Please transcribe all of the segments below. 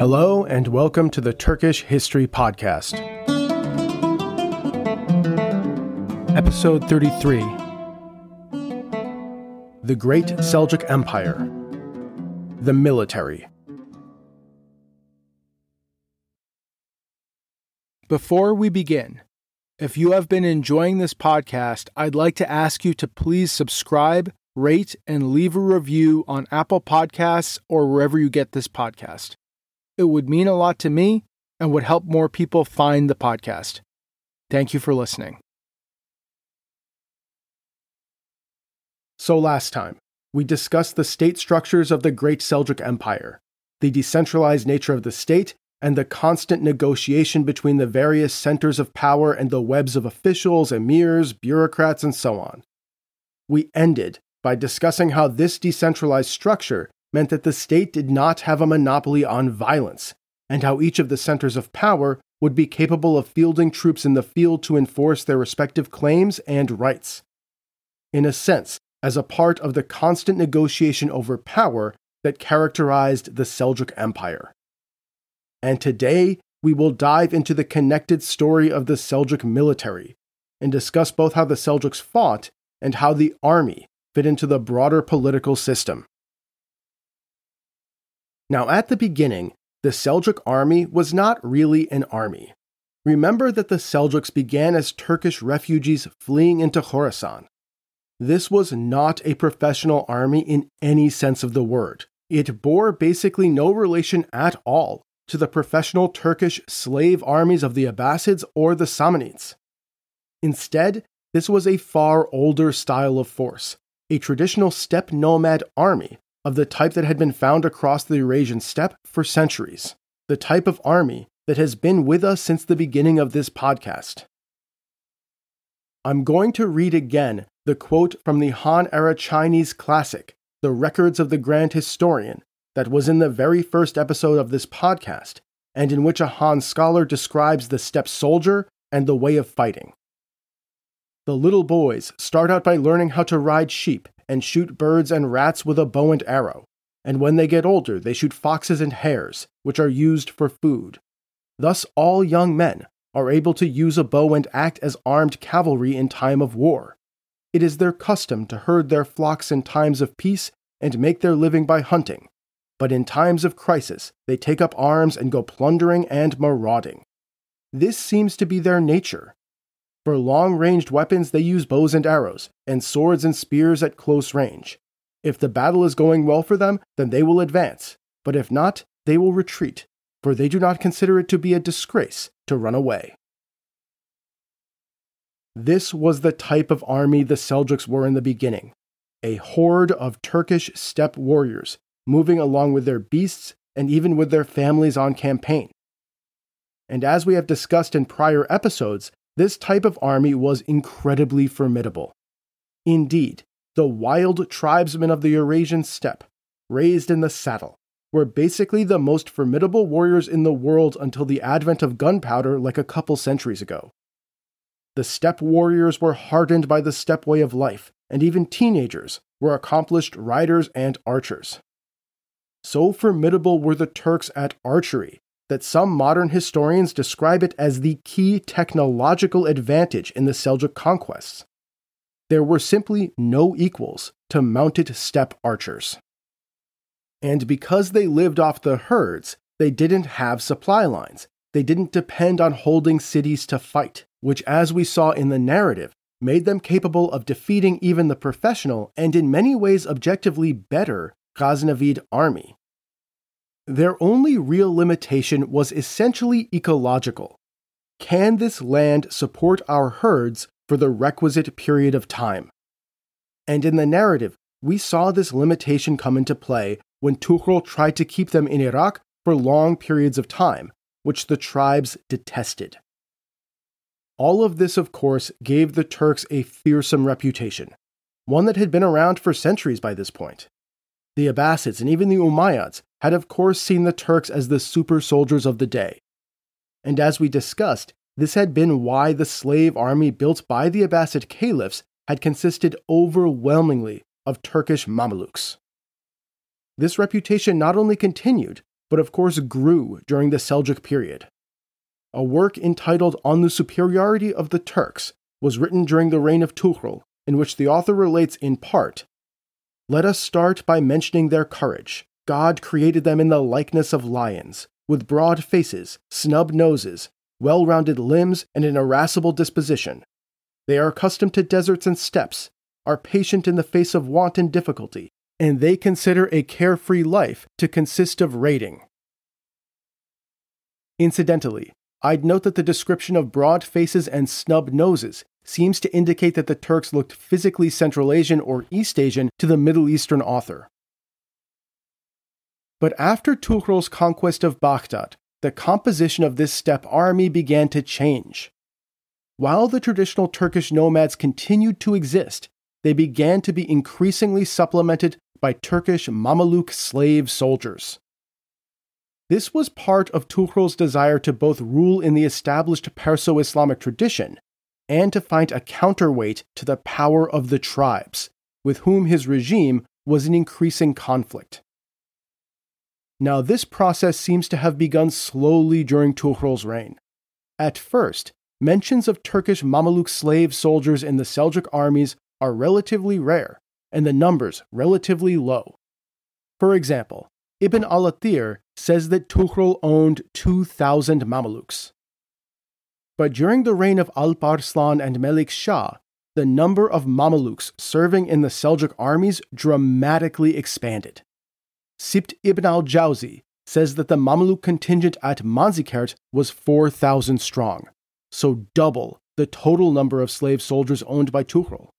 Hello, and welcome to the Turkish History Podcast. Episode 33 The Great Seljuk Empire The Military. Before we begin, if you have been enjoying this podcast, I'd like to ask you to please subscribe, rate, and leave a review on Apple Podcasts or wherever you get this podcast. It would mean a lot to me and would help more people find the podcast. Thank you for listening. So, last time, we discussed the state structures of the Great Seljuk Empire, the decentralized nature of the state, and the constant negotiation between the various centers of power and the webs of officials, emirs, bureaucrats, and so on. We ended by discussing how this decentralized structure meant that the state did not have a monopoly on violence, and how each of the centers of power would be capable of fielding troops in the field to enforce their respective claims and rights. In a sense, as a part of the constant negotiation over power that characterized the Seljuk Empire. And today, we will dive into the connected story of the Seljuk military and discuss both how the Seljuks fought and how the army fit into the broader political system. Now, at the beginning, the Seljuk army was not really an army. Remember that the Seljuks began as Turkish refugees fleeing into Khorasan. This was not a professional army in any sense of the word. It bore basically no relation at all to the professional Turkish slave armies of the Abbasids or the Samanids. Instead, this was a far older style of force, a traditional steppe nomad army of the type that had been found across the Eurasian steppe for centuries, the type of army that has been with us since the beginning of this podcast. I'm going to read again the quote from the Han era Chinese classic, The Records of the Grand Historian, that was in the very first episode of this podcast, and in which a Han scholar describes the steppe soldier and the way of fighting. The little boys start out by learning how to ride sheep and shoot birds and rats with a bow and arrow, and when they get older, they shoot foxes and hares, which are used for food. Thus, all young men are able to use a bow and act as armed cavalry in time of war. It is their custom to herd their flocks in times of peace and make their living by hunting, but in times of crisis, they take up arms and go plundering and marauding. This seems to be their nature, for long ranged weapons, they use bows and arrows, and swords and spears at close range. If the battle is going well for them, then they will advance, but if not, they will retreat, for they do not consider it to be a disgrace to run away. This was the type of army the Seljuks were in the beginning a horde of Turkish steppe warriors, moving along with their beasts and even with their families on campaign. And as we have discussed in prior episodes, this type of army was incredibly formidable. Indeed, the wild tribesmen of the Eurasian steppe, raised in the saddle, were basically the most formidable warriors in the world until the advent of gunpowder like a couple centuries ago. The steppe warriors were hardened by the steppe way of life, and even teenagers were accomplished riders and archers. So formidable were the Turks at archery that some modern historians describe it as the key technological advantage in the Seljuk conquests. There were simply no equals to mounted steppe archers. And because they lived off the herds, they didn't have supply lines. They didn't depend on holding cities to fight, which, as we saw in the narrative, made them capable of defeating even the professional and in many ways objectively better Ghaznavid army. Their only real limitation was essentially ecological. Can this land support our herds for the requisite period of time? And in the narrative, we saw this limitation come into play when Tughral tried to keep them in Iraq for long periods of time, which the tribes detested. All of this, of course, gave the Turks a fearsome reputation, one that had been around for centuries by this point. The Abbasids and even the Umayyads had of course seen the Turks as the super soldiers of the day. And as we discussed, this had been why the slave army built by the Abbasid caliphs had consisted overwhelmingly of Turkish Mamelukes. This reputation not only continued, but of course grew during the Seljuk period. A work entitled On the Superiority of the Turks was written during the reign of Tughral, in which the author relates in part Let us start by mentioning their courage. God created them in the likeness of lions, with broad faces, snub noses, well rounded limbs, and an irascible disposition. They are accustomed to deserts and steppes, are patient in the face of want and difficulty, and they consider a carefree life to consist of raiding. Incidentally, I'd note that the description of broad faces and snub noses seems to indicate that the Turks looked physically Central Asian or East Asian to the Middle Eastern author. But after Tughral's conquest of Baghdad, the composition of this steppe army began to change. While the traditional Turkish nomads continued to exist, they began to be increasingly supplemented by Turkish Mameluke slave soldiers. This was part of Tughral's desire to both rule in the established Perso Islamic tradition and to find a counterweight to the power of the tribes, with whom his regime was in increasing conflict. Now, this process seems to have begun slowly during Tughral's reign. At first, mentions of Turkish Mameluke slave soldiers in the Seljuk armies are relatively rare, and the numbers relatively low. For example, Ibn al-Athir says that Tughral owned 2,000 Mamelukes. But during the reign of Alp Arslan and Melik Shah, the number of Mamelukes serving in the Seljuk armies dramatically expanded. Sibt ibn al Jawzi says that the Mameluk contingent at Manzikert was 4,000 strong, so double the total number of slave soldiers owned by Tughral.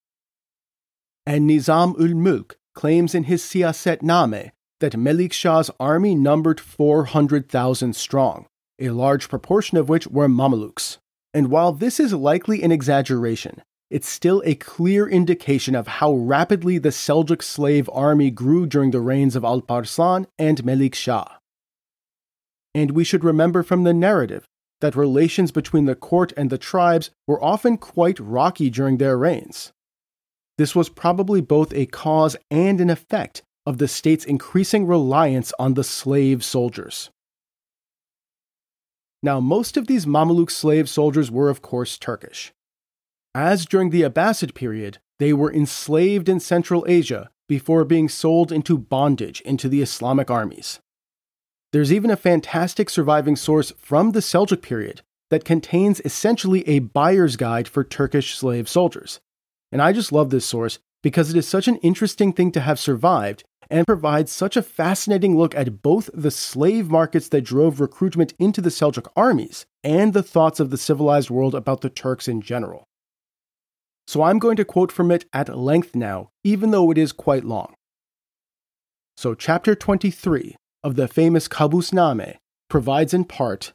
And Nizam ul Mulk claims in his Siyaset Name that Melik Shah's army numbered 400,000 strong, a large proportion of which were Mamelukes. And while this is likely an exaggeration, it's still a clear indication of how rapidly the Seljuk slave army grew during the reigns of Alp Arslan and Melik Shah. And we should remember from the narrative that relations between the court and the tribes were often quite rocky during their reigns. This was probably both a cause and an effect of the state's increasing reliance on the slave soldiers. Now, most of these Mameluke slave soldiers were, of course, Turkish. As during the Abbasid period, they were enslaved in Central Asia before being sold into bondage into the Islamic armies. There's even a fantastic surviving source from the Seljuk period that contains essentially a buyer's guide for Turkish slave soldiers. And I just love this source because it is such an interesting thing to have survived and provides such a fascinating look at both the slave markets that drove recruitment into the Seljuk armies and the thoughts of the civilized world about the Turks in general. So I'm going to quote from it at length now, even though it is quite long. So, chapter 23 of the famous Kabusname provides in part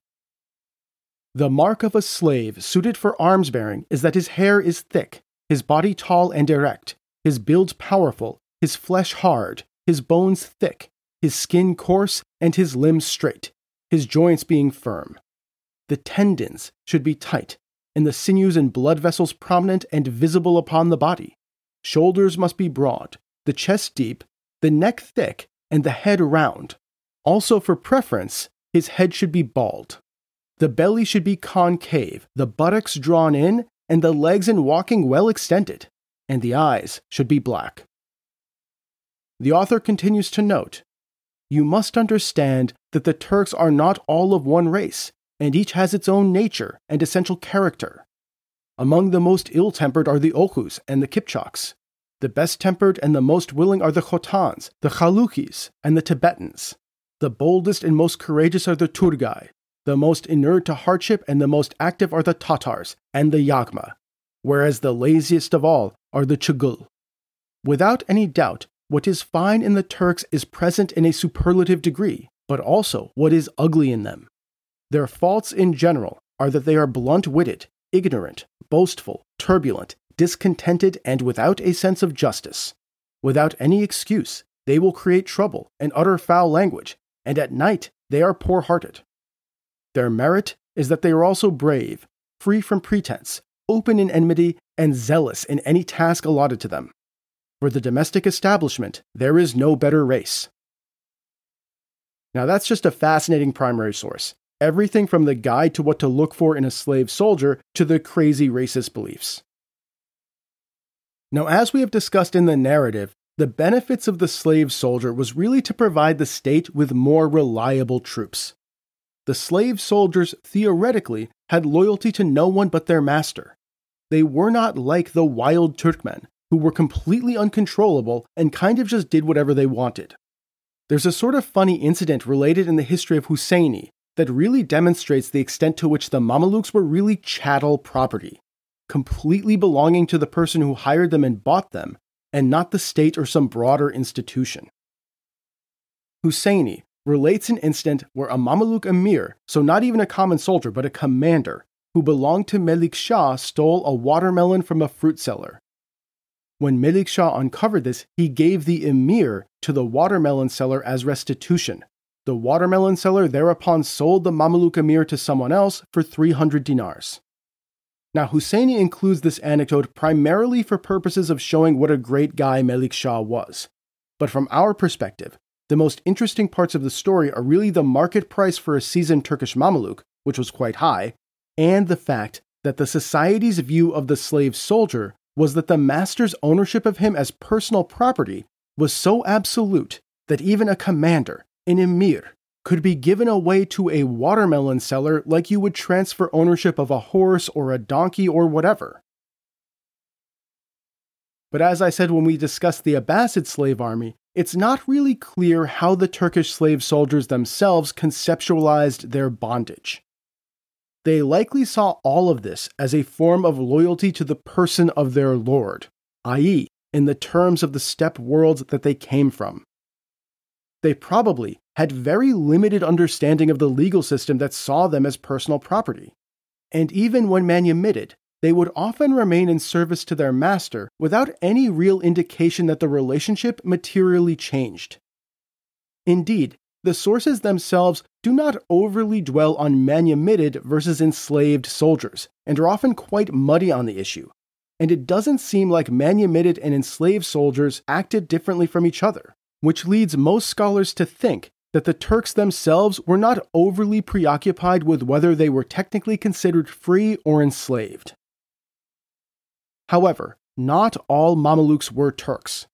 The mark of a slave suited for arms bearing is that his hair is thick, his body tall and erect, his build powerful, his flesh hard, his bones thick, his skin coarse, and his limbs straight, his joints being firm. The tendons should be tight, and the sinews and blood vessels prominent and visible upon the body. Shoulders must be broad, the chest deep, the neck thick, and the head round. Also, for preference, his head should be bald. The belly should be concave, the buttocks drawn in, and the legs in walking well extended, and the eyes should be black. The author continues to note You must understand that the Turks are not all of one race, and each has its own nature and essential character. Among the most ill tempered are the Oghuz and the Kipchaks. The best tempered and the most willing are the Khotans, the Chalukis, and the Tibetans. The boldest and most courageous are the Turgai. The most inured to hardship and the most active are the Tatars and the Yagma, whereas the laziest of all are the Chugul. Without any doubt, what is fine in the Turks is present in a superlative degree, but also what is ugly in them. Their faults in general are that they are blunt witted, ignorant, boastful, turbulent, discontented, and without a sense of justice. Without any excuse, they will create trouble and utter foul language, and at night they are poor hearted. Their merit is that they are also brave, free from pretense, open in enmity, and zealous in any task allotted to them. For the domestic establishment, there is no better race. Now, that's just a fascinating primary source. Everything from the guide to what to look for in a slave soldier to the crazy racist beliefs. Now, as we have discussed in the narrative, the benefits of the slave soldier was really to provide the state with more reliable troops. The slave soldiers theoretically had loyalty to no one but their master. They were not like the wild Turkmen, who were completely uncontrollable and kind of just did whatever they wanted. There's a sort of funny incident related in the history of Husseini that really demonstrates the extent to which the Mamelukes were really chattel property, completely belonging to the person who hired them and bought them, and not the state or some broader institution. Husseini relates an incident where a Mameluke emir, so not even a common soldier but a commander, who belonged to Melik Shah stole a watermelon from a fruit seller. When Melik Shah uncovered this, he gave the emir to the watermelon seller as restitution. The watermelon seller thereupon sold the Mameluke emir to someone else for 300 dinars. Now, Husseini includes this anecdote primarily for purposes of showing what a great guy Melik Shah was. But from our perspective, the most interesting parts of the story are really the market price for a seasoned Turkish Mameluke, which was quite high, and the fact that the society's view of the slave soldier was that the master's ownership of him as personal property was so absolute that even a commander, an emir, could be given away to a watermelon seller like you would transfer ownership of a horse or a donkey or whatever. But as I said when we discussed the Abbasid slave army, it's not really clear how the Turkish slave soldiers themselves conceptualized their bondage. They likely saw all of this as a form of loyalty to the person of their lord, i.e., in the terms of the steppe worlds that they came from. They probably had very limited understanding of the legal system that saw them as personal property. And even when manumitted, they would often remain in service to their master without any real indication that the relationship materially changed. Indeed, the sources themselves do not overly dwell on manumitted versus enslaved soldiers, and are often quite muddy on the issue. And it doesn't seem like manumitted and enslaved soldiers acted differently from each other, which leads most scholars to think that the Turks themselves were not overly preoccupied with whether they were technically considered free or enslaved. However, not all Mamelukes were Turks.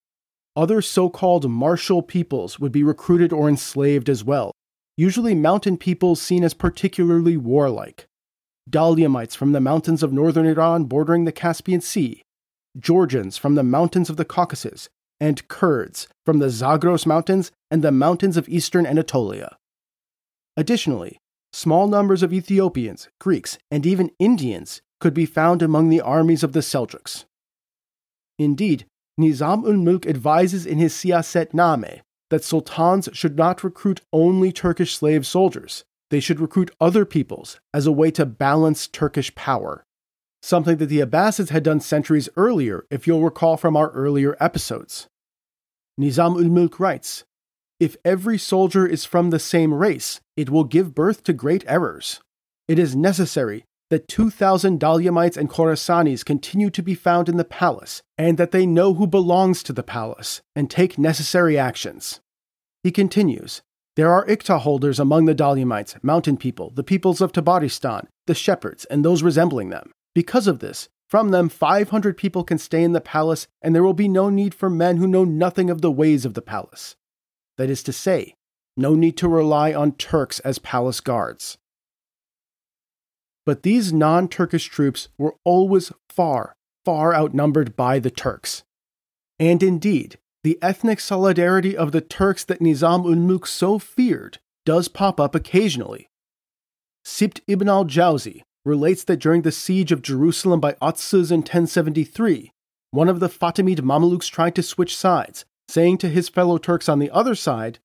Other so called martial peoples would be recruited or enslaved as well, usually mountain peoples seen as particularly warlike. Dalyamites from the mountains of northern Iran bordering the Caspian Sea, Georgians from the mountains of the Caucasus, and Kurds from the Zagros Mountains and the mountains of eastern Anatolia. Additionally, small numbers of Ethiopians, Greeks, and even Indians could be found among the armies of the Seljuks. Indeed, Nizam ul Mulk advises in his Siyaset Name that sultans should not recruit only Turkish slave soldiers. They should recruit other peoples as a way to balance Turkish power. Something that the Abbasids had done centuries earlier, if you'll recall from our earlier episodes. Nizam ul Mulk writes If every soldier is from the same race, it will give birth to great errors. It is necessary that 2,000 Dalyamites and Khorasanis continue to be found in the palace, and that they know who belongs to the palace and take necessary actions. He continues There are Iktah holders among the Dalyamites, mountain people, the peoples of Tabaristan, the shepherds, and those resembling them. Because of this, from them 500 people can stay in the palace, and there will be no need for men who know nothing of the ways of the palace. That is to say, no need to rely on Turks as palace guards. But these non Turkish troops were always far, far outnumbered by the Turks. And indeed, the ethnic solidarity of the Turks that Nizam ul Mulk so feared does pop up occasionally. Sibt ibn al Jawzi relates that during the siege of Jerusalem by Atsuz in 1073, one of the Fatimid Mamelukes tried to switch sides, saying to his fellow Turks on the other side,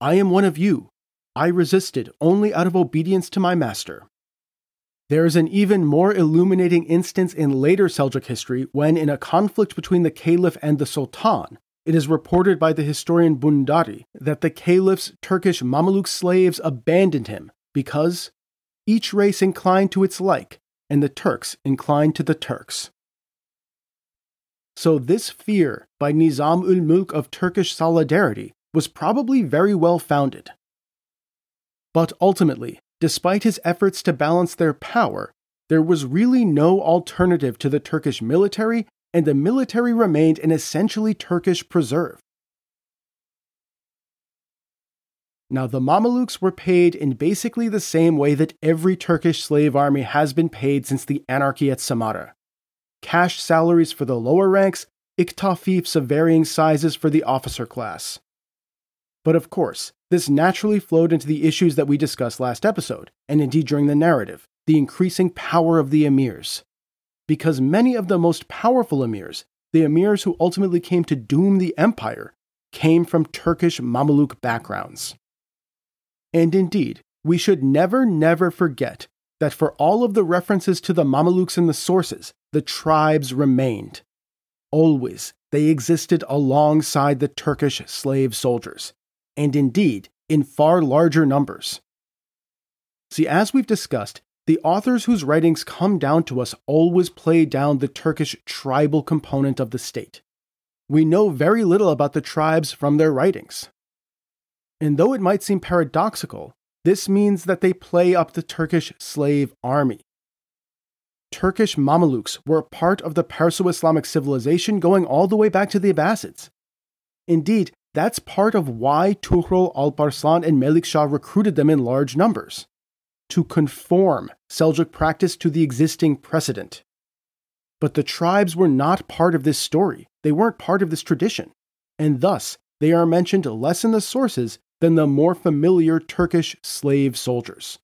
I am one of you. I resisted only out of obedience to my master. There is an even more illuminating instance in later Seljuk history when, in a conflict between the caliph and the sultan, it is reported by the historian Bundari that the caliph's Turkish Mameluke slaves abandoned him because each race inclined to its like, and the Turks inclined to the Turks. So, this fear by Nizam ul Mulk of Turkish solidarity was probably very well founded. But ultimately, despite his efforts to balance their power, there was really no alternative to the Turkish military, and the military remained an essentially Turkish preserve. Now, the Mamelukes were paid in basically the same way that every Turkish slave army has been paid since the anarchy at Samarra cash salaries for the lower ranks, iktafifs of varying sizes for the officer class. But of course, this naturally flowed into the issues that we discussed last episode, and indeed during the narrative the increasing power of the emirs. Because many of the most powerful emirs, the emirs who ultimately came to doom the empire, came from Turkish Mameluke backgrounds. And indeed, we should never, never forget that for all of the references to the Mamelukes in the sources, the tribes remained. Always, they existed alongside the Turkish slave soldiers, and indeed, in far larger numbers. See, as we've discussed, the authors whose writings come down to us always play down the Turkish tribal component of the state. We know very little about the tribes from their writings. And though it might seem paradoxical, this means that they play up the Turkish slave army. Turkish Mamelukes were part of the Perso Islamic civilization going all the way back to the Abbasids. Indeed, that's part of why Tughral Alparslan and Melik Shah recruited them in large numbers to conform Seljuk practice to the existing precedent. But the tribes were not part of this story, they weren't part of this tradition, and thus they are mentioned less in the sources than the more familiar Turkish slave soldiers.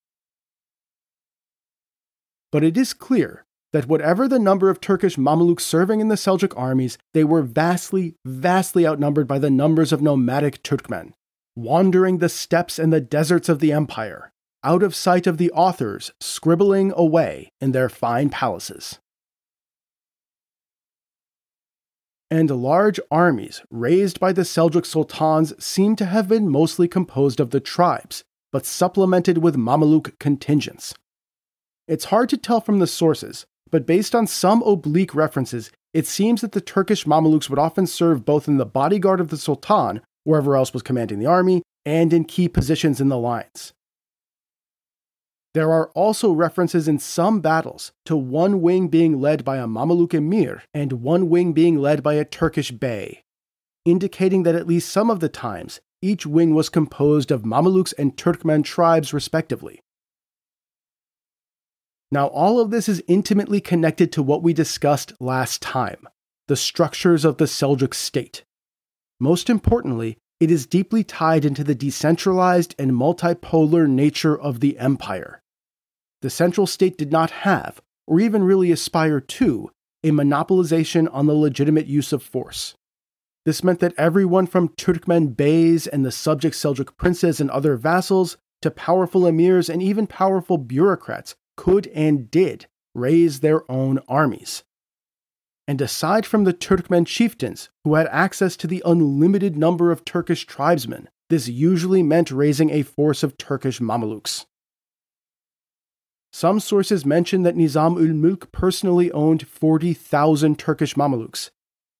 But it is clear that whatever the number of Turkish Mamelukes serving in the Seljuk armies, they were vastly, vastly outnumbered by the numbers of nomadic Turkmen, wandering the steppes and the deserts of the empire, out of sight of the authors scribbling away in their fine palaces. And large armies raised by the Seljuk sultans seem to have been mostly composed of the tribes, but supplemented with Mameluke contingents. It's hard to tell from the sources, but based on some oblique references, it seems that the Turkish Mamelukes would often serve both in the bodyguard of the Sultan, wherever else was commanding the army, and in key positions in the lines. There are also references in some battles to one wing being led by a Mameluke emir and one wing being led by a Turkish bey, indicating that at least some of the times each wing was composed of Mamelukes and Turkmen tribes respectively. Now, all of this is intimately connected to what we discussed last time the structures of the Seljuk state. Most importantly, it is deeply tied into the decentralized and multipolar nature of the empire the central state did not have, or even really aspire to, a monopolization on the legitimate use of force. This meant that everyone from Turkmen beys and the subject Seljuk princes and other vassals to powerful emirs and even powerful bureaucrats could and did raise their own armies. And aside from the Turkmen chieftains, who had access to the unlimited number of Turkish tribesmen, this usually meant raising a force of Turkish Mamelukes. Some sources mention that Nizam ul Mulk personally owned 40,000 Turkish Mamelukes,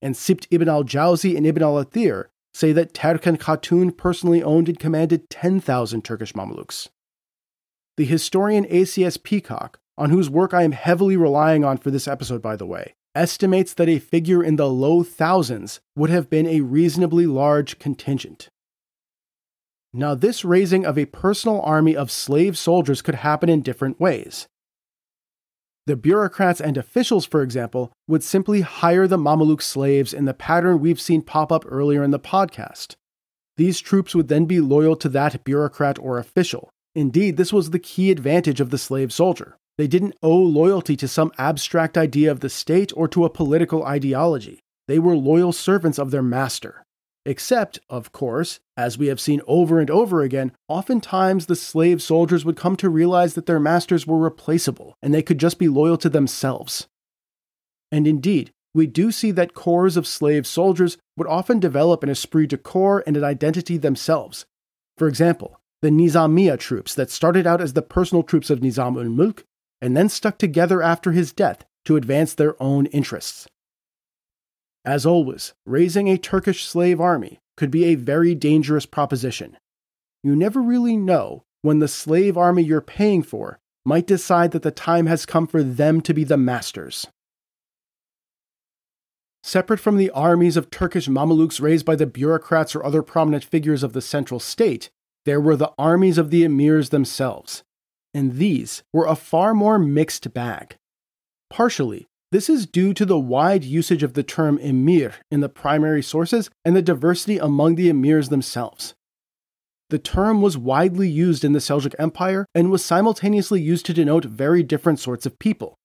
and Sibt ibn al Jawzi and ibn al Athir say that Terkan Khatun personally owned and commanded 10,000 Turkish Mamelukes. The historian ACS Peacock, on whose work I am heavily relying on for this episode, by the way, estimates that a figure in the low thousands would have been a reasonably large contingent. Now, this raising of a personal army of slave soldiers could happen in different ways. The bureaucrats and officials, for example, would simply hire the Mameluke slaves in the pattern we've seen pop up earlier in the podcast. These troops would then be loyal to that bureaucrat or official. Indeed, this was the key advantage of the slave soldier. They didn't owe loyalty to some abstract idea of the state or to a political ideology. They were loyal servants of their master. Except, of course, as we have seen over and over again, oftentimes the slave soldiers would come to realize that their masters were replaceable and they could just be loyal to themselves. And indeed, we do see that corps of slave soldiers would often develop an esprit de corps and an identity themselves. For example, the Nizamiya troops that started out as the personal troops of Nizam ul Mulk and then stuck together after his death to advance their own interests. As always, raising a Turkish slave army could be a very dangerous proposition. You never really know when the slave army you're paying for might decide that the time has come for them to be the masters. Separate from the armies of Turkish Mamelukes raised by the bureaucrats or other prominent figures of the central state, there were the armies of the emirs themselves, and these were a far more mixed bag. Partially, this is due to the wide usage of the term emir in the primary sources and the diversity among the emirs themselves. The term was widely used in the Seljuk Empire and was simultaneously used to denote very different sorts of people.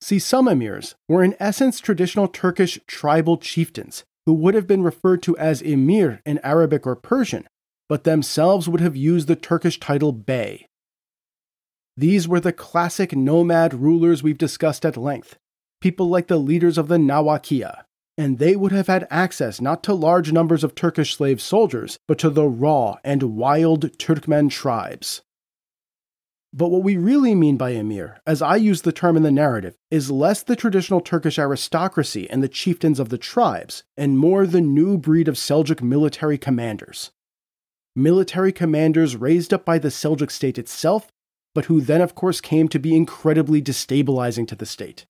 See, some emirs were in essence traditional Turkish tribal chieftains who would have been referred to as emir in Arabic or Persian, but themselves would have used the Turkish title bey. These were the classic nomad rulers we've discussed at length, people like the leaders of the Nawakia, and they would have had access not to large numbers of Turkish slave soldiers, but to the raw and wild Turkmen tribes. But what we really mean by emir, as I use the term in the narrative, is less the traditional Turkish aristocracy and the chieftains of the tribes, and more the new breed of Seljuk military commanders. Military commanders raised up by the Seljuk state itself, but who then, of course, came to be incredibly destabilizing to the state.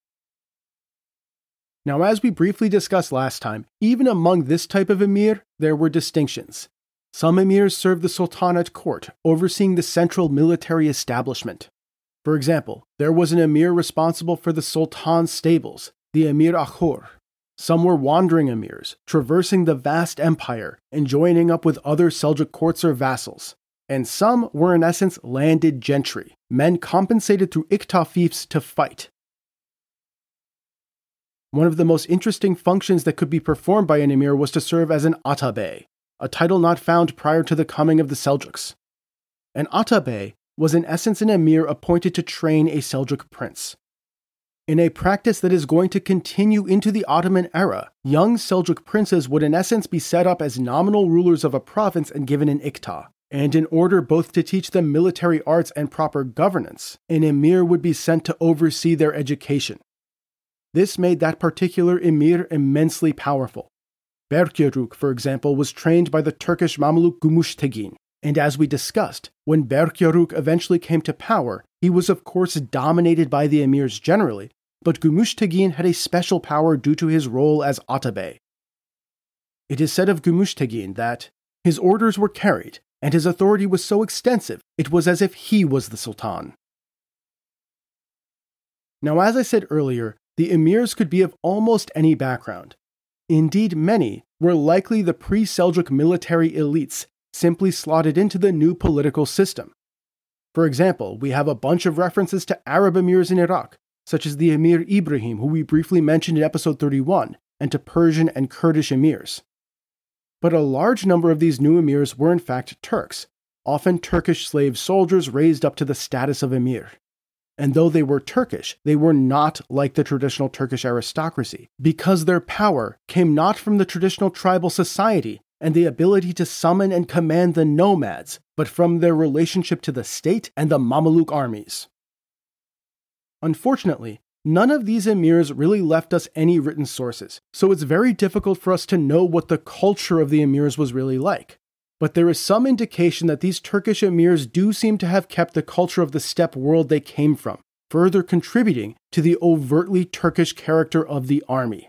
Now, as we briefly discussed last time, even among this type of emir, there were distinctions. Some emirs served the sultanate court, overseeing the central military establishment. For example, there was an emir responsible for the sultan's stables, the emir Akhur. Some were wandering emirs, traversing the vast empire and joining up with other Seljuk courts or vassals. And some were in essence landed gentry, men compensated through iktafifs to fight. One of the most interesting functions that could be performed by an emir was to serve as an atabey, a title not found prior to the coming of the Seljuks. An Atabey was in essence an emir appointed to train a Seljuk prince. In a practice that is going to continue into the Ottoman era, young Seljuk princes would in essence be set up as nominal rulers of a province and given an iktah. And in order both to teach them military arts and proper governance, an emir would be sent to oversee their education. This made that particular emir immensely powerful, Berkyaruk, for example, was trained by the Turkish Mamluk Gümüştegin, and as we discussed, when Berkyaruk eventually came to power, he was of course dominated by the emirs generally, but Gümüştegin had a special power due to his role as Atabey. It is said of Gümüştegin that his orders were carried, and his authority was so extensive it was as if he was the sultan. Now, as I said earlier, the emirs could be of almost any background, Indeed, many were likely the pre Seljuk military elites simply slotted into the new political system. For example, we have a bunch of references to Arab emirs in Iraq, such as the Emir Ibrahim, who we briefly mentioned in episode 31, and to Persian and Kurdish emirs. But a large number of these new emirs were in fact Turks, often Turkish slave soldiers raised up to the status of emir. And though they were Turkish, they were not like the traditional Turkish aristocracy, because their power came not from the traditional tribal society and the ability to summon and command the nomads, but from their relationship to the state and the Mameluke armies. Unfortunately, none of these emirs really left us any written sources, so it's very difficult for us to know what the culture of the emirs was really like but there is some indication that these Turkish emirs do seem to have kept the culture of the steppe world they came from, further contributing to the overtly Turkish character of the army.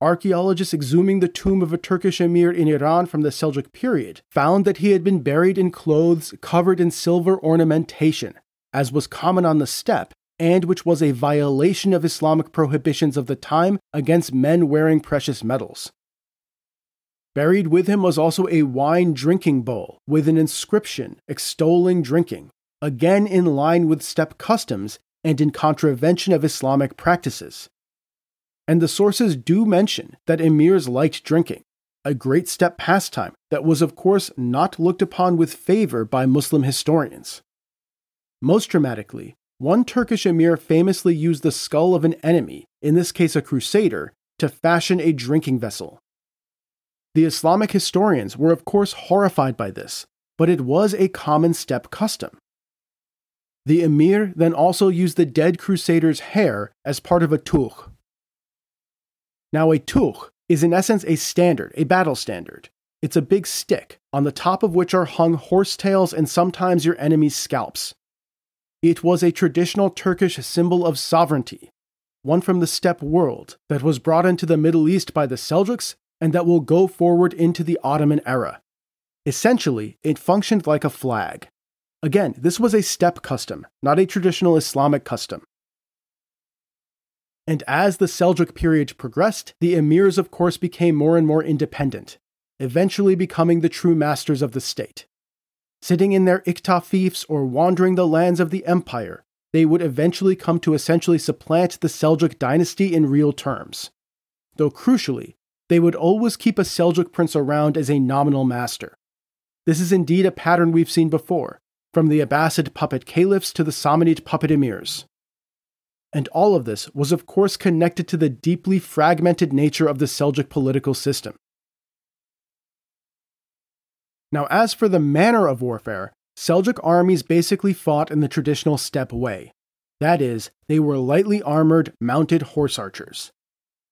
Archaeologists exhuming the tomb of a Turkish emir in Iran from the Seljuk period found that he had been buried in clothes covered in silver ornamentation, as was common on the steppe, and which was a violation of Islamic prohibitions of the time against men wearing precious metals. Buried with him was also a wine drinking bowl with an inscription extolling drinking, again in line with steppe customs and in contravention of Islamic practices. And the sources do mention that emirs liked drinking, a great steppe pastime that was, of course, not looked upon with favor by Muslim historians. Most dramatically, one Turkish emir famously used the skull of an enemy, in this case a crusader, to fashion a drinking vessel. The Islamic historians were, of course, horrified by this, but it was a common steppe custom. The emir then also used the dead crusader's hair as part of a tuch. Now, a tuch is in essence a standard, a battle standard, It's a big stick, on the top of which are hung horsetails and sometimes your enemy's scalps. It was a traditional Turkish symbol of sovereignty, one from the steppe world that was brought into the Middle East by the Seljuks and that will go forward into the Ottoman era. Essentially, it functioned like a flag. Again, this was a steppe custom, not a traditional Islamic custom. And as the Seljuk period progressed, the emirs, of course, became more and more independent, eventually becoming the true masters of the state. Sitting in their iktafifs or wandering the lands of the empire, they would eventually come to essentially supplant the Seljuk dynasty in real terms. Though crucially, they would always keep a Seljuk prince around as a nominal master. This is indeed a pattern we've seen before, from the Abbasid puppet caliphs to the Samanid puppet emirs. And all of this was, of course, connected to the deeply fragmented nature of the Seljuk political system. Now, as for the manner of warfare, Seljuk armies basically fought in the traditional steppe way. That is, they were lightly armored, mounted horse archers.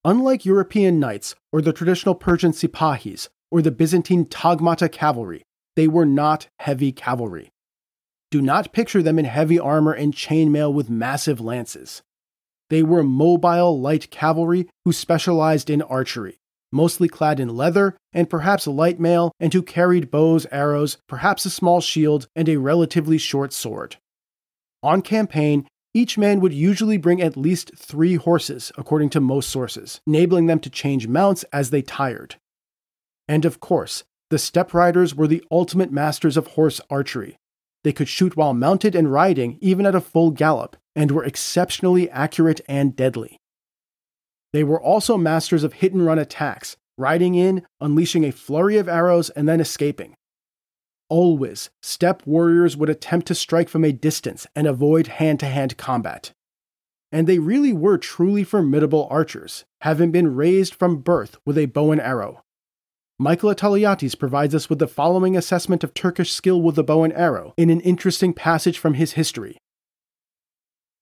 Unlike European knights, or the traditional Persian sipahis, or the Byzantine tagmata cavalry, they were not heavy cavalry. Do not picture them in heavy armor and chainmail with massive lances. They were mobile light cavalry who specialized in archery, mostly clad in leather and perhaps light mail, and who carried bows, arrows, perhaps a small shield, and a relatively short sword. On campaign, each man would usually bring at least three horses, according to most sources, enabling them to change mounts as they tired. And of course, the steppe riders were the ultimate masters of horse archery, they could shoot while mounted and riding, even at a full gallop, and were exceptionally accurate and deadly. They were also masters of hit and run attacks, riding in, unleashing a flurry of arrows, and then escaping. Always, steppe warriors would attempt to strike from a distance and avoid hand to hand combat. And they really were truly formidable archers, having been raised from birth with a bow and arrow. Michael Attaleiates provides us with the following assessment of Turkish skill with the bow and arrow in an interesting passage from his history.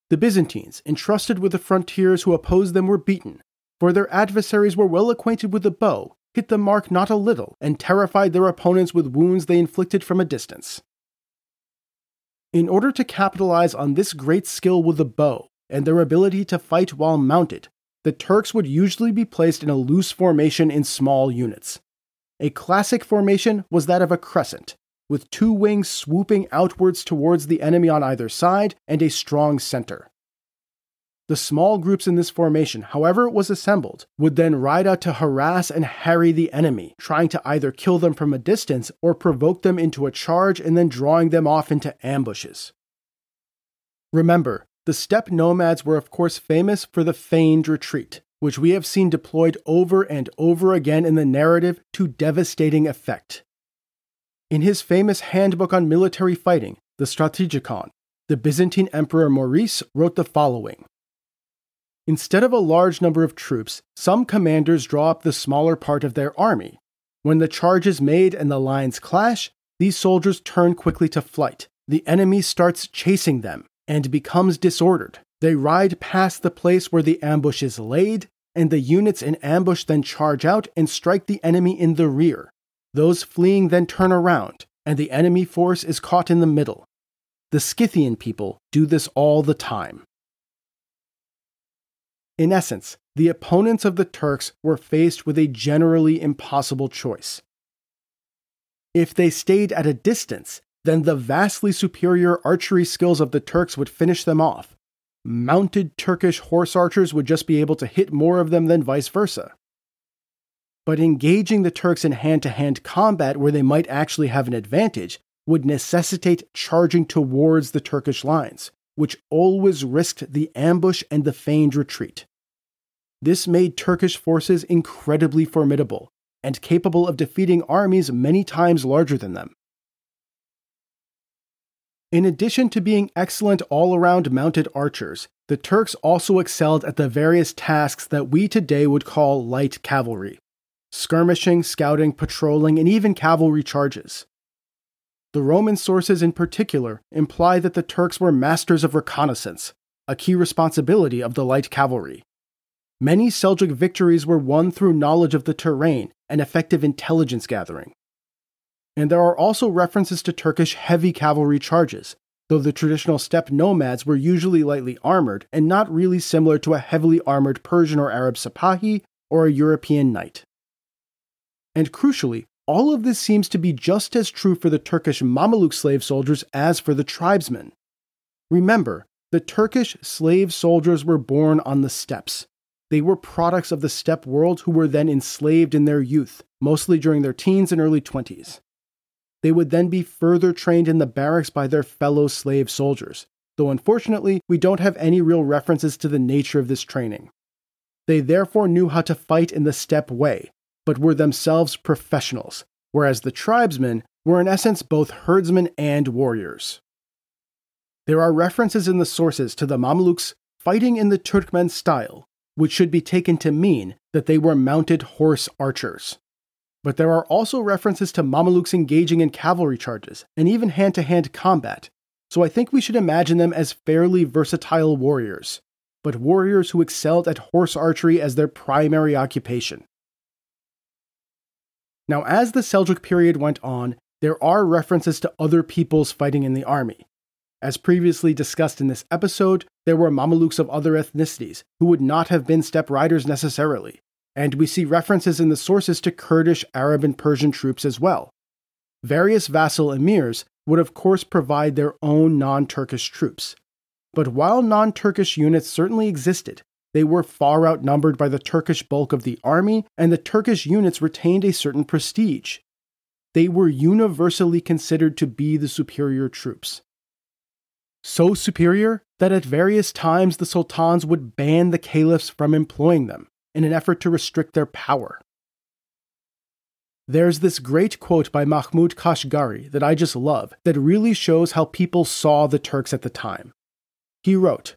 The Byzantines, entrusted with the frontiers who opposed them, were beaten, for their adversaries were well acquainted with the bow, hit the mark not a little, and terrified their opponents with wounds they inflicted from a distance. In order to capitalize on this great skill with the bow and their ability to fight while mounted, the Turks would usually be placed in a loose formation in small units. A classic formation was that of a crescent, with two wings swooping outwards towards the enemy on either side and a strong center. The small groups in this formation, however it was assembled, would then ride out to harass and harry the enemy, trying to either kill them from a distance or provoke them into a charge and then drawing them off into ambushes. Remember, the steppe nomads were of course famous for the feigned retreat, which we have seen deployed over and over again in the narrative to devastating effect. In his famous handbook on military fighting, the Strategikon, the Byzantine Emperor Maurice wrote the following Instead of a large number of troops, some commanders draw up the smaller part of their army. When the charge is made and the lines clash, these soldiers turn quickly to flight. The enemy starts chasing them and becomes disordered. They ride past the place where the ambush is laid, and the units in ambush then charge out and strike the enemy in the rear. Those fleeing then turn around, and the enemy force is caught in the middle. The Scythian people do this all the time. In essence, the opponents of the Turks were faced with a generally impossible choice. If they stayed at a distance, then the vastly superior archery skills of the Turks would finish them off, mounted Turkish horse archers would just be able to hit more of them than vice versa. But engaging the Turks in hand to hand combat where they might actually have an advantage would necessitate charging towards the Turkish lines, which always risked the ambush and the feigned retreat. This made Turkish forces incredibly formidable and capable of defeating armies many times larger than them. In addition to being excellent all around mounted archers, the Turks also excelled at the various tasks that we today would call light cavalry skirmishing, scouting, patrolling, and even cavalry charges. The Roman sources in particular imply that the Turks were masters of reconnaissance, a key responsibility of the light cavalry. Many Seljuk victories were won through knowledge of the terrain and effective intelligence gathering. And there are also references to Turkish heavy cavalry charges, though the traditional steppe nomads were usually lightly armored and not really similar to a heavily armored Persian or Arab Sipahi or a European knight. And crucially, all of this seems to be just as true for the Turkish Mameluke slave soldiers as for the tribesmen. Remember, the Turkish slave soldiers were born on the steppes. They were products of the steppe world who were then enslaved in their youth, mostly during their teens and early 20s. They would then be further trained in the barracks by their fellow slave soldiers, though unfortunately, we don't have any real references to the nature of this training. They therefore knew how to fight in the steppe way, but were themselves professionals, whereas the tribesmen were in essence both herdsmen and warriors. There are references in the sources to the Mamluks fighting in the Turkmen style, which should be taken to mean that they were mounted horse archers. But there are also references to Mamelukes engaging in cavalry charges and even hand to hand combat, so I think we should imagine them as fairly versatile warriors, but warriors who excelled at horse archery as their primary occupation. Now, as the Seljuk period went on, there are references to other peoples fighting in the army. As previously discussed in this episode, there were Mamelukes of other ethnicities who would not have been steppe riders necessarily, and we see references in the sources to Kurdish, Arab, and Persian troops as well. Various vassal emirs would, of course, provide their own non Turkish troops. But while non Turkish units certainly existed, they were far outnumbered by the Turkish bulk of the army, and the Turkish units retained a certain prestige. They were universally considered to be the superior troops. So superior that at various times the sultans would ban the caliphs from employing them, in an effort to restrict their power. There's this great quote by Mahmud Kashgari that I just love that really shows how people saw the Turks at the time. He wrote,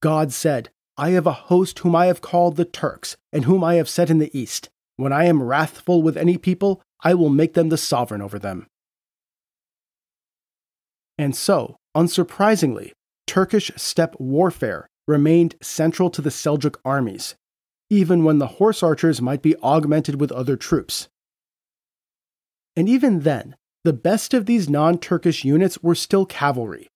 God said, I have a host whom I have called the Turks, and whom I have set in the east. When I am wrathful with any people, I will make them the sovereign over them. And so, unsurprisingly, Turkish steppe warfare remained central to the Seljuk armies, even when the horse archers might be augmented with other troops. And even then, the best of these non Turkish units were still cavalry.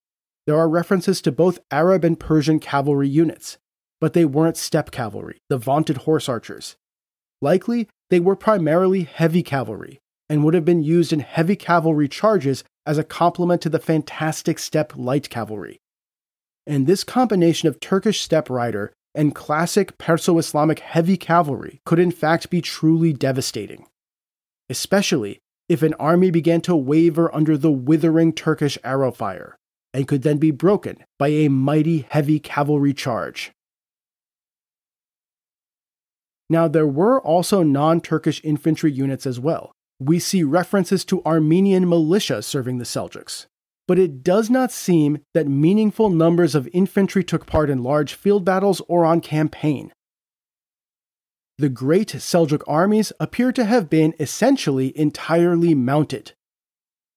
There are references to both Arab and Persian cavalry units, but they weren't steppe cavalry, the vaunted horse archers. Likely, they were primarily heavy cavalry, and would have been used in heavy cavalry charges as a complement to the fantastic steppe light cavalry. And this combination of Turkish steppe rider and classic Perso Islamic heavy cavalry could in fact be truly devastating. Especially if an army began to waver under the withering Turkish arrow fire, and could then be broken by a mighty heavy cavalry charge. Now, there were also non Turkish infantry units as well. We see references to Armenian militia serving the Seljuks but it does not seem that meaningful numbers of infantry took part in large field battles or on campaign. The great Seljuk armies appear to have been essentially entirely mounted.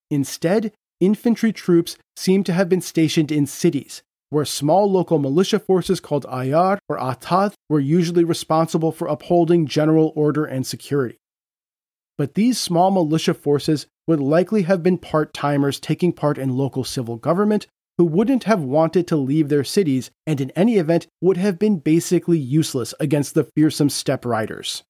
Instead, infantry troops seem to have been stationed in cities, where small local militia forces called Ayar or Atad were usually responsible for upholding general order and security. But these small militia forces would likely have been part timers taking part in local civil government who wouldn't have wanted to leave their cities and, in any event, would have been basically useless against the fearsome steppe riders.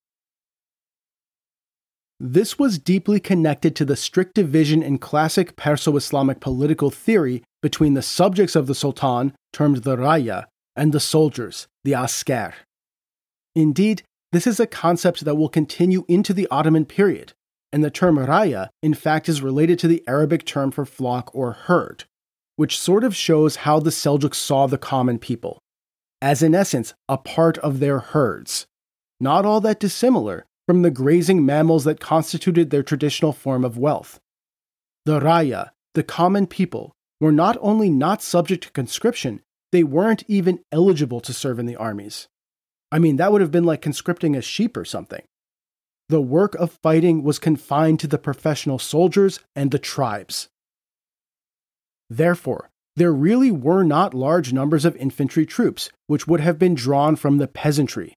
This was deeply connected to the strict division in classic Perso Islamic political theory between the subjects of the Sultan, termed the Raya, and the soldiers, the Asker. Indeed, this is a concept that will continue into the Ottoman period, and the term raya, in fact, is related to the Arabic term for flock or herd, which sort of shows how the Seljuks saw the common people, as in essence, a part of their herds, not all that dissimilar from the grazing mammals that constituted their traditional form of wealth. The raya, the common people, were not only not subject to conscription, they weren't even eligible to serve in the armies. I mean, that would have been like conscripting a sheep or something the work of fighting was confined to the professional soldiers and the tribes. Therefore, there really were not large numbers of infantry troops, which would have been drawn from the peasantry.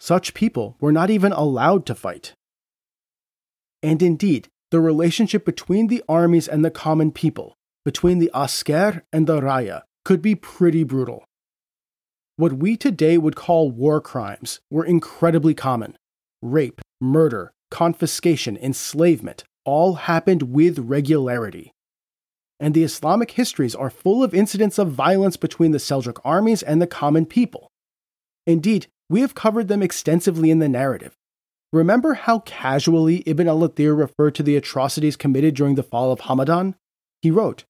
Such people were not even allowed to fight. And indeed, the relationship between the armies and the common people, between the asker and the raya, could be pretty brutal. What we today would call war crimes were incredibly common. Rape, murder, confiscation, enslavement all happened with regularity. And the Islamic histories are full of incidents of violence between the Seljuk armies and the common people. Indeed, we have covered them extensively in the narrative. Remember how casually Ibn al Athir referred to the atrocities committed during the fall of Hamadan? He wrote,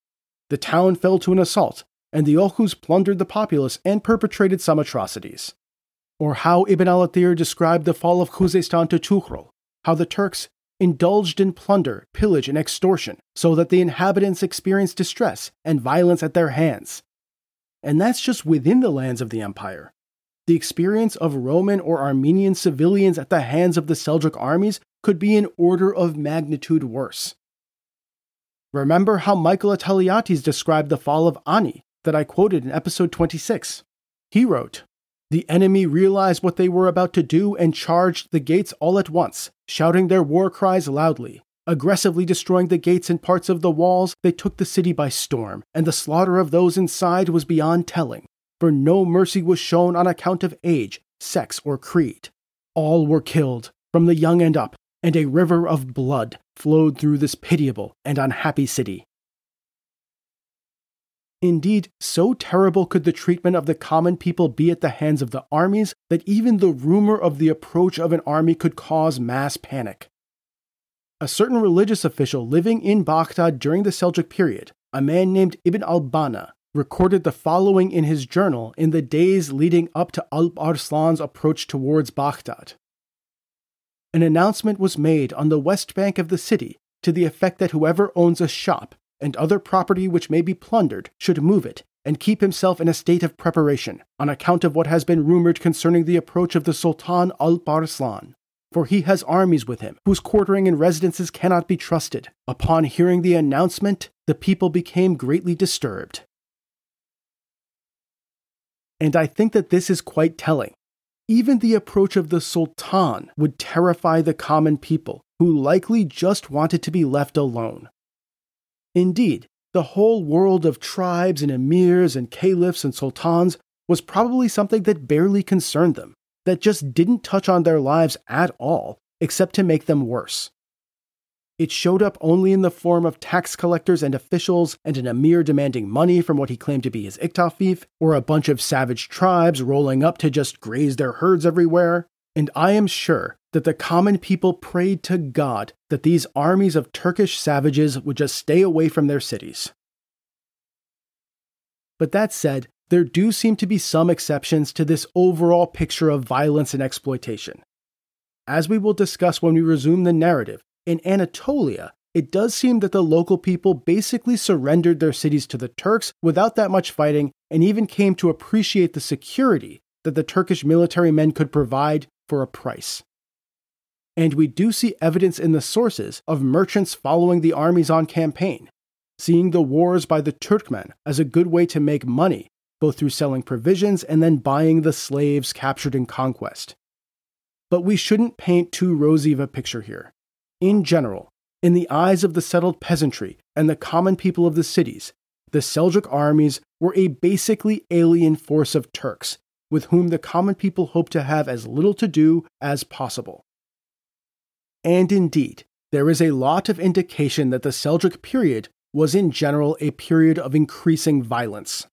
The town fell to an assault, and the Oghuz plundered the populace and perpetrated some atrocities. Or how Ibn al Athir described the fall of Khuzestan to Tughral, how the Turks indulged in plunder, pillage, and extortion, so that the inhabitants experienced distress and violence at their hands. And that's just within the lands of the empire. The experience of Roman or Armenian civilians at the hands of the Seljuk armies could be an order of magnitude worse. Remember how Michael Attaleiates described the fall of Ani that I quoted in episode 26. He wrote, The enemy realized what they were about to do and charged the gates all at once, shouting their war cries loudly. Aggressively destroying the gates and parts of the walls, they took the city by storm, and the slaughter of those inside was beyond telling, for no mercy was shown on account of age, sex, or creed. All were killed, from the young and up, and a river of blood flowed through this pitiable and unhappy city. Indeed, so terrible could the treatment of the common people be at the hands of the armies that even the rumor of the approach of an army could cause mass panic. A certain religious official living in Baghdad during the Seljuk period, a man named Ibn al-Banna, recorded the following in his journal in the days leading up to Alp Arslan's approach towards Baghdad. An announcement was made on the west bank of the city to the effect that whoever owns a shop and other property which may be plundered should move it and keep himself in a state of preparation on account of what has been rumored concerning the approach of the Sultan Alp Arslan. For he has armies with him, whose quartering and residences cannot be trusted. Upon hearing the announcement, the people became greatly disturbed. And I think that this is quite telling. Even the approach of the Sultan would terrify the common people, who likely just wanted to be left alone. Indeed, the whole world of tribes and emirs and caliphs and sultans was probably something that barely concerned them, that just didn't touch on their lives at all, except to make them worse. It showed up only in the form of tax collectors and officials and an emir demanding money from what he claimed to be his iktafif, or a bunch of savage tribes rolling up to just graze their herds everywhere. And I am sure that the common people prayed to God that these armies of Turkish savages would just stay away from their cities. But that said, there do seem to be some exceptions to this overall picture of violence and exploitation. As we will discuss when we resume the narrative, in Anatolia, it does seem that the local people basically surrendered their cities to the Turks without that much fighting and even came to appreciate the security that the Turkish military men could provide for a price. And we do see evidence in the sources of merchants following the armies on campaign, seeing the wars by the Turkmen as a good way to make money, both through selling provisions and then buying the slaves captured in conquest. But we shouldn't paint too rosy of a picture here. In general, in the eyes of the settled peasantry and the common people of the cities, the Seljuk armies were a basically alien force of Turks, with whom the common people hoped to have as little to do as possible. And indeed, there is a lot of indication that the Seljuk period was in general a period of increasing violence.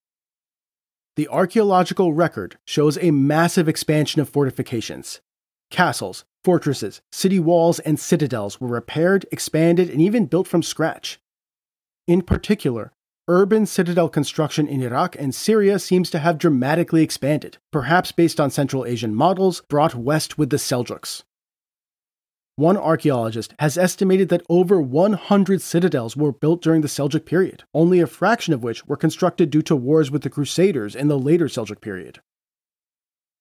The archaeological record shows a massive expansion of fortifications. Castles, fortresses, city walls, and citadels were repaired, expanded, and even built from scratch. In particular, urban citadel construction in Iraq and Syria seems to have dramatically expanded, perhaps based on Central Asian models brought west with the Seljuks. One archaeologist has estimated that over 100 citadels were built during the Seljuk period, only a fraction of which were constructed due to wars with the Crusaders in the later Seljuk period.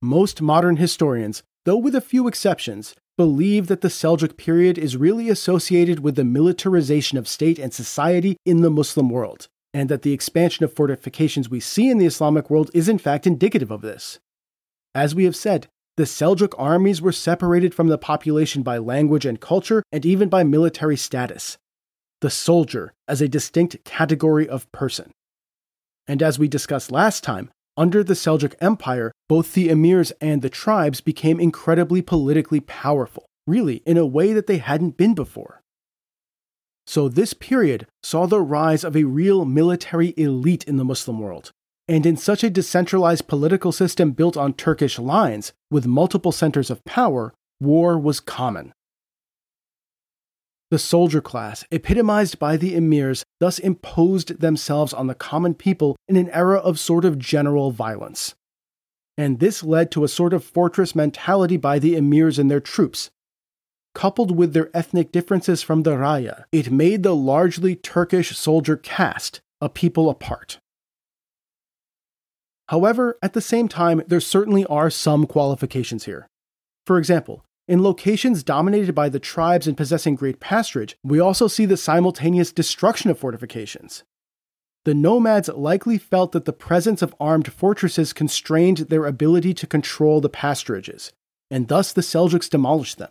Most modern historians, though with a few exceptions, believe that the Seljuk period is really associated with the militarization of state and society in the Muslim world, and that the expansion of fortifications we see in the Islamic world is in fact indicative of this. As we have said, the Seljuk armies were separated from the population by language and culture, and even by military status. The soldier as a distinct category of person. And as we discussed last time, under the Seljuk Empire, both the emirs and the tribes became incredibly politically powerful, really, in a way that they hadn't been before. So, this period saw the rise of a real military elite in the Muslim world. And in such a decentralized political system built on Turkish lines, with multiple centers of power, war was common. The soldier class, epitomized by the emirs, thus imposed themselves on the common people in an era of sort of general violence. And this led to a sort of fortress mentality by the emirs and their troops. Coupled with their ethnic differences from the Raya, it made the largely Turkish soldier caste a people apart. However, at the same time, there certainly are some qualifications here. For example, in locations dominated by the tribes and possessing great pasturage, we also see the simultaneous destruction of fortifications. The nomads likely felt that the presence of armed fortresses constrained their ability to control the pasturages, and thus the Seljuks demolished them.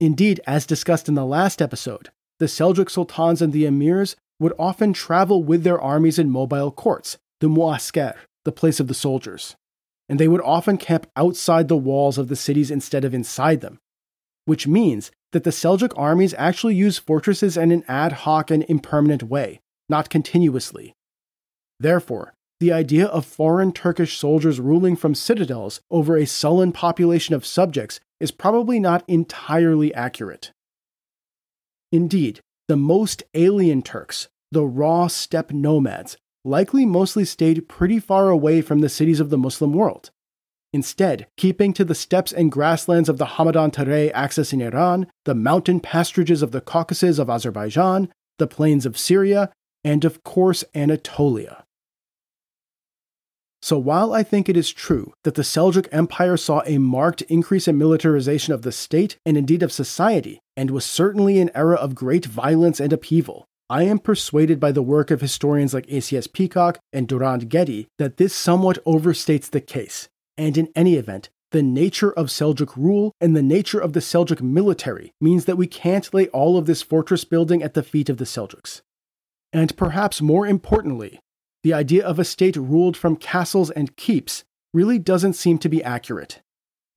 Indeed, as discussed in the last episode, the Seljuk sultans and the emirs would often travel with their armies in mobile courts, the muasker, the place of the soldiers and they would often camp outside the walls of the cities instead of inside them, which means that the Seljuk armies actually used fortresses in an ad hoc and impermanent way, not continuously. Therefore, the idea of foreign Turkish soldiers ruling from citadels over a sullen population of subjects is probably not entirely accurate. Indeed, the most alien Turks, the raw steppe nomads, likely mostly stayed pretty far away from the cities of the Muslim world. Instead, keeping to the steppes and grasslands of the Hamadan Terai axis in Iran, the mountain pasturages of the Caucasus of Azerbaijan, the plains of Syria, and of course Anatolia. So while I think it is true that the Seljuk Empire saw a marked increase in militarization of the state and indeed of society, and was certainly an era of great violence and upheaval, I am persuaded by the work of historians like A.C.S. Peacock and Durand-Guédy that this somewhat overstates the case, and in any event, the nature of Seljuk rule and the nature of the Seljuk military means that we can't lay all of this fortress building at the feet of the Seljuks. And perhaps more importantly, the idea of a state ruled from castles and keeps really doesn't seem to be accurate.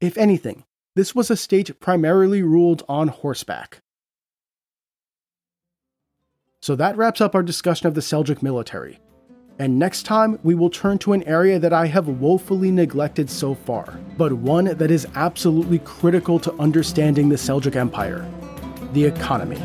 If anything, this was a state primarily ruled on horseback. So that wraps up our discussion of the Seljuk military. And next time, we will turn to an area that I have woefully neglected so far, but one that is absolutely critical to understanding the Seljuk Empire the economy.